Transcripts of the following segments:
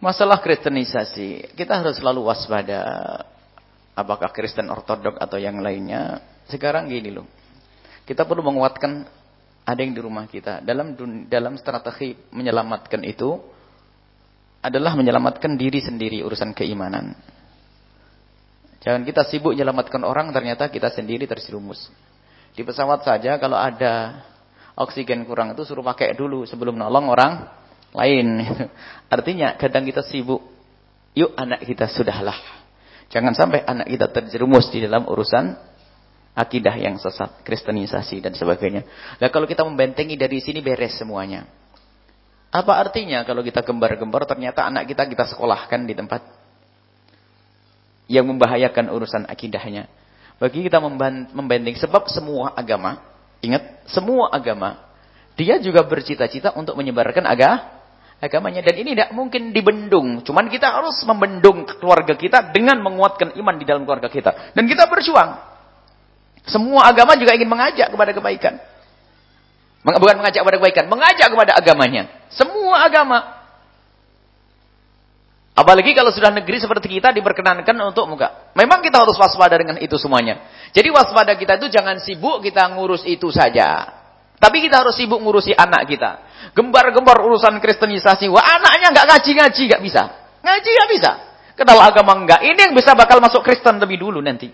Masalah kristenisasi, kita harus selalu waspada. Apakah Kristen Ortodok atau yang lainnya. Sekarang gini loh. Kita perlu menguatkan ada yang di rumah kita. Dalam dalam strategi menyelamatkan itu adalah menyelamatkan diri sendiri urusan keimanan. Jangan kita sibuk menyelamatkan orang ternyata kita sendiri terjerumus. Di pesawat saja kalau ada oksigen kurang itu suruh pakai dulu sebelum nolong orang lain. Artinya kadang kita sibuk. Yuk anak kita sudahlah. Jangan sampai anak kita terjerumus di dalam urusan akidah yang sesat, kristenisasi dan sebagainya. Nah kalau kita membentengi dari sini beres semuanya. Apa artinya kalau kita gembar-gembar ternyata anak kita kita sekolahkan di tempat yang membahayakan urusan akidahnya. Bagi kita membenting sebab semua agama, ingat semua agama dia juga bercita-cita untuk menyebarkan agama agamanya. Dan ini tidak mungkin dibendung. Cuman kita harus membendung keluarga kita dengan menguatkan iman di dalam keluarga kita. Dan kita berjuang. Semua agama juga ingin mengajak kepada kebaikan. Bukan mengajak kepada kebaikan, mengajak kepada agamanya. Semua agama. Apalagi kalau sudah negeri seperti kita diperkenankan untuk muka. Memang kita harus waspada dengan itu semuanya. Jadi waspada kita itu jangan sibuk kita ngurus itu saja. Tapi kita harus sibuk ngurusi anak kita. Gembar-gembar urusan kristenisasi. Wah anaknya nggak ngaji-ngaji, nggak bisa. Ngaji nggak bisa. Kenal agama enggak. Ini yang bisa bakal masuk Kristen lebih dulu nanti.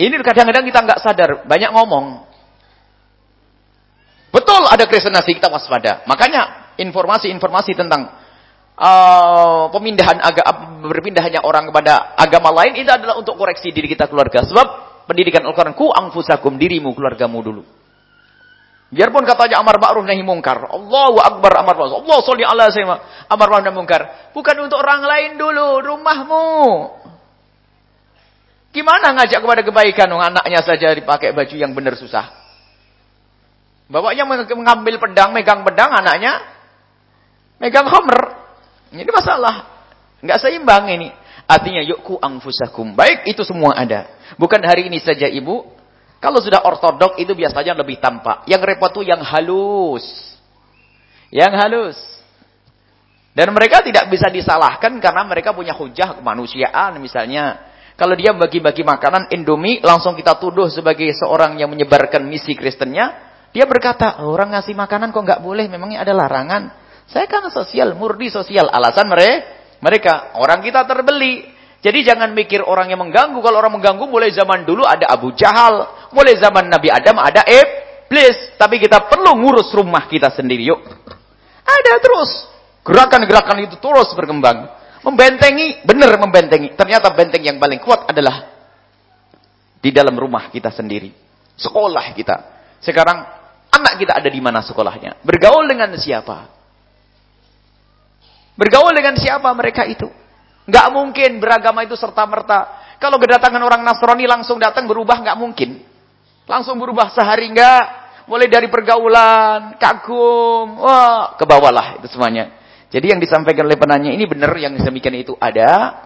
Ini kadang-kadang kita nggak sadar. Banyak ngomong. Betul ada kristenasi, kita waspada. Makanya informasi-informasi tentang uh, pemindahan agama, berpindahnya orang kepada agama lain, itu adalah untuk koreksi diri kita keluarga. Sebab pendidikan Al-Quran, ku angfusakum, dirimu, keluargamu dulu. Biarpun katanya amar ma'ruf nahi mungkar. Allahu akbar amar ma'ruf. Allah sholli ala sayyidina amar ma'ruf nahi mungkar. Bukan untuk orang lain dulu, rumahmu. Gimana ngajak kepada kebaikan anaknya saja dipakai baju yang benar susah. Bapaknya mengambil pedang, megang pedang anaknya megang hammer. Ini masalah. Enggak seimbang ini. Artinya yuk ku angfusakum. Baik itu semua ada. Bukan hari ini saja ibu, kalau sudah ortodok itu biasanya lebih tampak. Yang repot itu yang halus. Yang halus. Dan mereka tidak bisa disalahkan karena mereka punya hujah kemanusiaan misalnya. Kalau dia bagi-bagi makanan Indomie, langsung kita tuduh sebagai seorang yang menyebarkan misi Kristennya. Dia berkata, orang ngasih makanan kok nggak boleh, memangnya ada larangan. Saya kan sosial, murni sosial. Alasan mereka, mereka orang kita terbeli. Jadi jangan mikir orang yang mengganggu. Kalau orang mengganggu mulai zaman dulu ada Abu Jahal. Mulai zaman Nabi Adam ada Iblis. Tapi kita perlu ngurus rumah kita sendiri. Yuk. Ada terus. Gerakan-gerakan itu terus berkembang. Membentengi, benar membentengi. Ternyata benteng yang paling kuat adalah di dalam rumah kita sendiri. Sekolah kita. Sekarang anak kita ada di mana sekolahnya? Bergaul dengan siapa? Bergaul dengan siapa mereka itu? Nggak mungkin beragama itu serta-merta. Kalau kedatangan orang Nasrani langsung datang berubah, nggak mungkin. Langsung berubah sehari nggak. Mulai dari pergaulan, kagum, wah, ke bawahlah itu semuanya. Jadi yang disampaikan oleh penanya ini benar yang demikian itu ada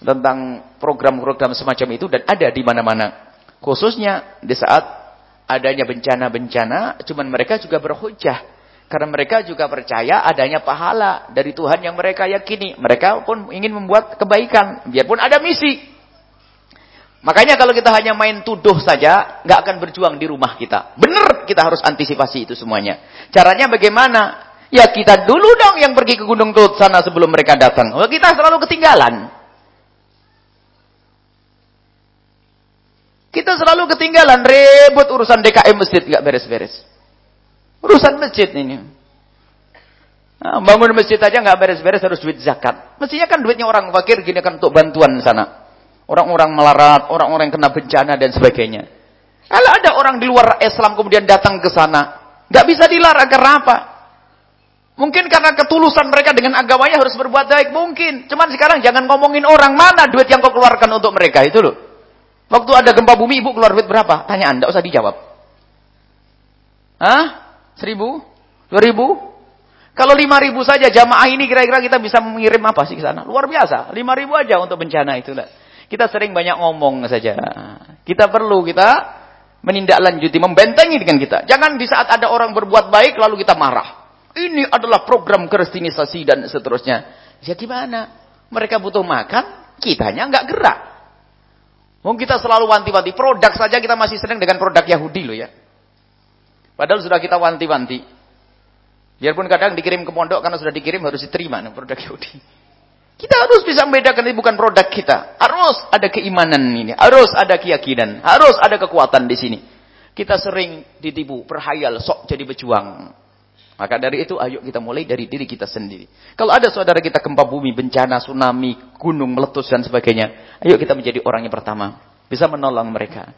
tentang program-program semacam itu dan ada di mana-mana. Khususnya di saat adanya bencana-bencana, cuman mereka juga berhujah karena mereka juga percaya adanya pahala dari Tuhan yang mereka yakini. Mereka pun ingin membuat kebaikan. Biarpun ada misi. Makanya kalau kita hanya main tuduh saja, nggak akan berjuang di rumah kita. Benar kita harus antisipasi itu semuanya. Caranya bagaimana? Ya kita dulu dong yang pergi ke Gunung Tut sana sebelum mereka datang. Oh, kita selalu ketinggalan. Kita selalu ketinggalan. Rebut urusan DKM masjid nggak beres-beres. Urusan masjid ini. Nah, bangun masjid aja nggak beres-beres harus duit zakat. Mestinya kan duitnya orang fakir gini kan untuk bantuan sana. Orang-orang melarat, orang-orang kena bencana dan sebagainya. Kalau ada orang di luar Islam kemudian datang ke sana, nggak bisa dilarang karena apa? Mungkin karena ketulusan mereka dengan agamanya harus berbuat baik, mungkin. Cuman sekarang jangan ngomongin orang mana duit yang kau keluarkan untuk mereka itu loh. Waktu ada gempa bumi, ibu keluar duit berapa? Tanya anda, usah dijawab. Hah? Seribu? Dua ribu? Kalau lima ribu saja jamaah ini kira-kira kita bisa mengirim apa sih ke sana? Luar biasa. Lima ribu aja untuk bencana itu. Kita sering banyak ngomong saja. Kita perlu kita menindaklanjuti, membentengi dengan kita. Jangan di saat ada orang berbuat baik lalu kita marah. Ini adalah program kristenisasi dan seterusnya. Ya gimana? Mereka butuh makan, kitanya nggak gerak. Mungkin kita selalu wanti-wanti. Produk saja kita masih senang dengan produk Yahudi loh ya. Padahal sudah kita wanti-wanti. Biarpun kadang dikirim ke pondok karena sudah dikirim harus diterima nih, produk Yahudi. Kita harus bisa membedakan ini bukan produk kita. Harus ada keimanan ini, harus ada keyakinan, harus ada kekuatan di sini. Kita sering ditipu, perhayal, sok jadi pejuang. Maka dari itu ayo kita mulai dari diri kita sendiri. Kalau ada saudara kita gempa bumi, bencana, tsunami, gunung meletus dan sebagainya, ayo kita menjadi orang yang pertama. Bisa menolong mereka.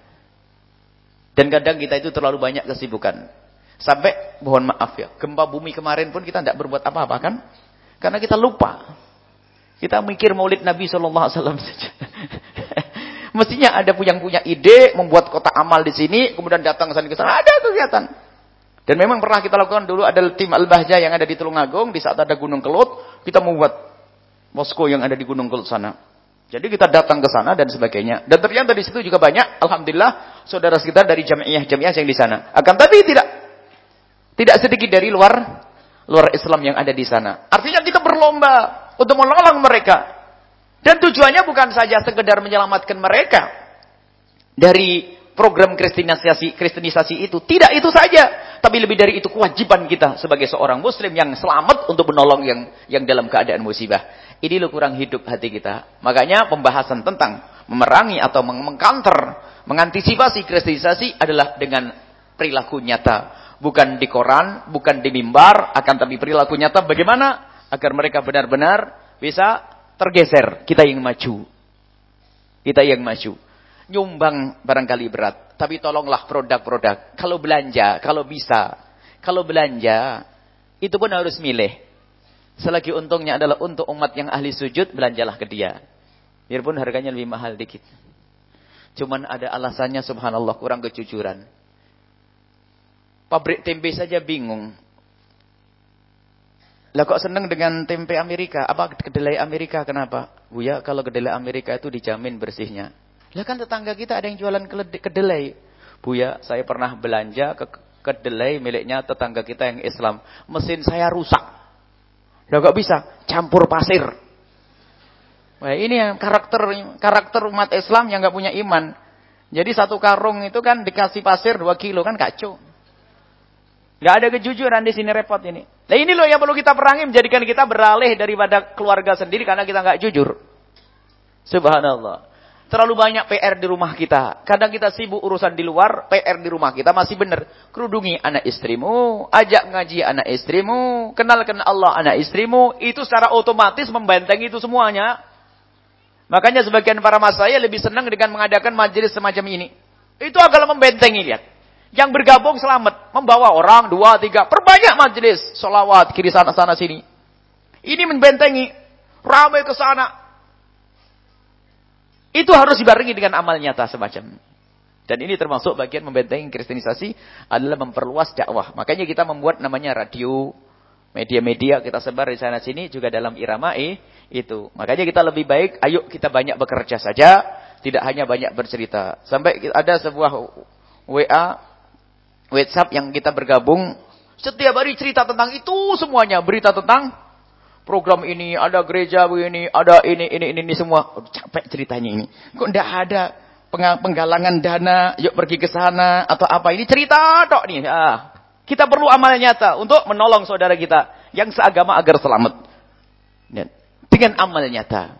Dan kadang kita itu terlalu banyak kesibukan. Sampai, mohon maaf ya, gempa bumi kemarin pun kita tidak berbuat apa-apa kan? Karena kita lupa. Kita mikir maulid Nabi SAW saja. Mestinya ada yang punya ide, membuat kota amal di sini, kemudian datang ke sana ke sana, ada kegiatan. Dan memang pernah kita lakukan dulu ada tim Al-Bahja yang ada di Tulungagung, di saat ada Gunung Kelut, kita membuat posko yang ada di Gunung Kelut sana. Jadi kita datang ke sana dan sebagainya. Dan ternyata di situ juga banyak, Alhamdulillah, saudara kita dari jamiah-jamiah yang di sana. Akan tapi tidak tidak sedikit dari luar luar Islam yang ada di sana. Artinya kita berlomba untuk menolong mereka. Dan tujuannya bukan saja sekedar menyelamatkan mereka dari program kristenisasi kristenisasi itu. Tidak itu saja, tapi lebih dari itu kewajiban kita sebagai seorang muslim yang selamat untuk menolong yang yang dalam keadaan musibah. Ini lo kurang hidup hati kita. Makanya pembahasan tentang memerangi atau mengcounter, mengantisipasi kristenisasi adalah dengan perilaku nyata. Bukan di koran, bukan di mimbar, akan tapi perilaku nyata bagaimana agar mereka benar-benar bisa tergeser. Kita yang maju. Kita yang maju. Nyumbang barangkali berat. Tapi tolonglah produk-produk. Kalau belanja, kalau bisa. Kalau belanja, itu pun harus milih. Selagi untungnya adalah untuk umat yang ahli sujud, belanjalah ke dia. Biarpun harganya lebih mahal dikit. Cuman ada alasannya subhanallah kurang kejujuran. Pabrik tempe saja bingung. Lah kok seneng dengan tempe Amerika? Apa kedelai Amerika? Kenapa? Buya, kalau kedelai Amerika itu dijamin bersihnya. Lah kan tetangga kita ada yang jualan kedelai. Buya, saya pernah belanja ke kedelai miliknya tetangga kita yang Islam. Mesin saya rusak. Udah gak bisa campur pasir. Wah, ini yang karakter karakter umat Islam yang gak punya iman. Jadi satu karung itu kan dikasih pasir dua kilo kan kacau. Gak ada kejujuran di sini repot ini. Nah ini loh yang perlu kita perangi menjadikan kita beralih daripada keluarga sendiri karena kita nggak jujur. Subhanallah. Terlalu banyak PR di rumah kita. Kadang kita sibuk urusan di luar, PR di rumah kita masih benar. Kerudungi anak istrimu, ajak ngaji anak istrimu, kenalkan Allah anak istrimu. Itu secara otomatis membentengi itu semuanya. Makanya sebagian para mas saya lebih senang dengan mengadakan majelis semacam ini. Itu adalah membentengi, lihat. Yang bergabung selamat. Membawa orang, dua, tiga. Perbanyak majelis. Solawat, kiri sana, sana, sini. Ini membentengi. Ramai ke sana. Itu harus dibarengi dengan amal nyata semacam. Dan ini termasuk bagian membentengi kristenisasi adalah memperluas dakwah. Makanya kita membuat namanya radio, media-media kita sebar di sana sini juga dalam irama e, itu. Makanya kita lebih baik, ayo kita banyak bekerja saja, tidak hanya banyak bercerita. Sampai ada sebuah WA, WhatsApp yang kita bergabung, setiap hari cerita tentang itu semuanya, berita tentang program ini, ada gereja begini, ada ini, ini, ini, ini semua. Oh, capek ceritanya ini. Kok tidak ada penggalangan dana, yuk pergi ke sana, atau apa. Ini cerita dok nih. Ah, kita perlu amal nyata untuk menolong saudara kita yang seagama agar selamat. Dengan amal nyata.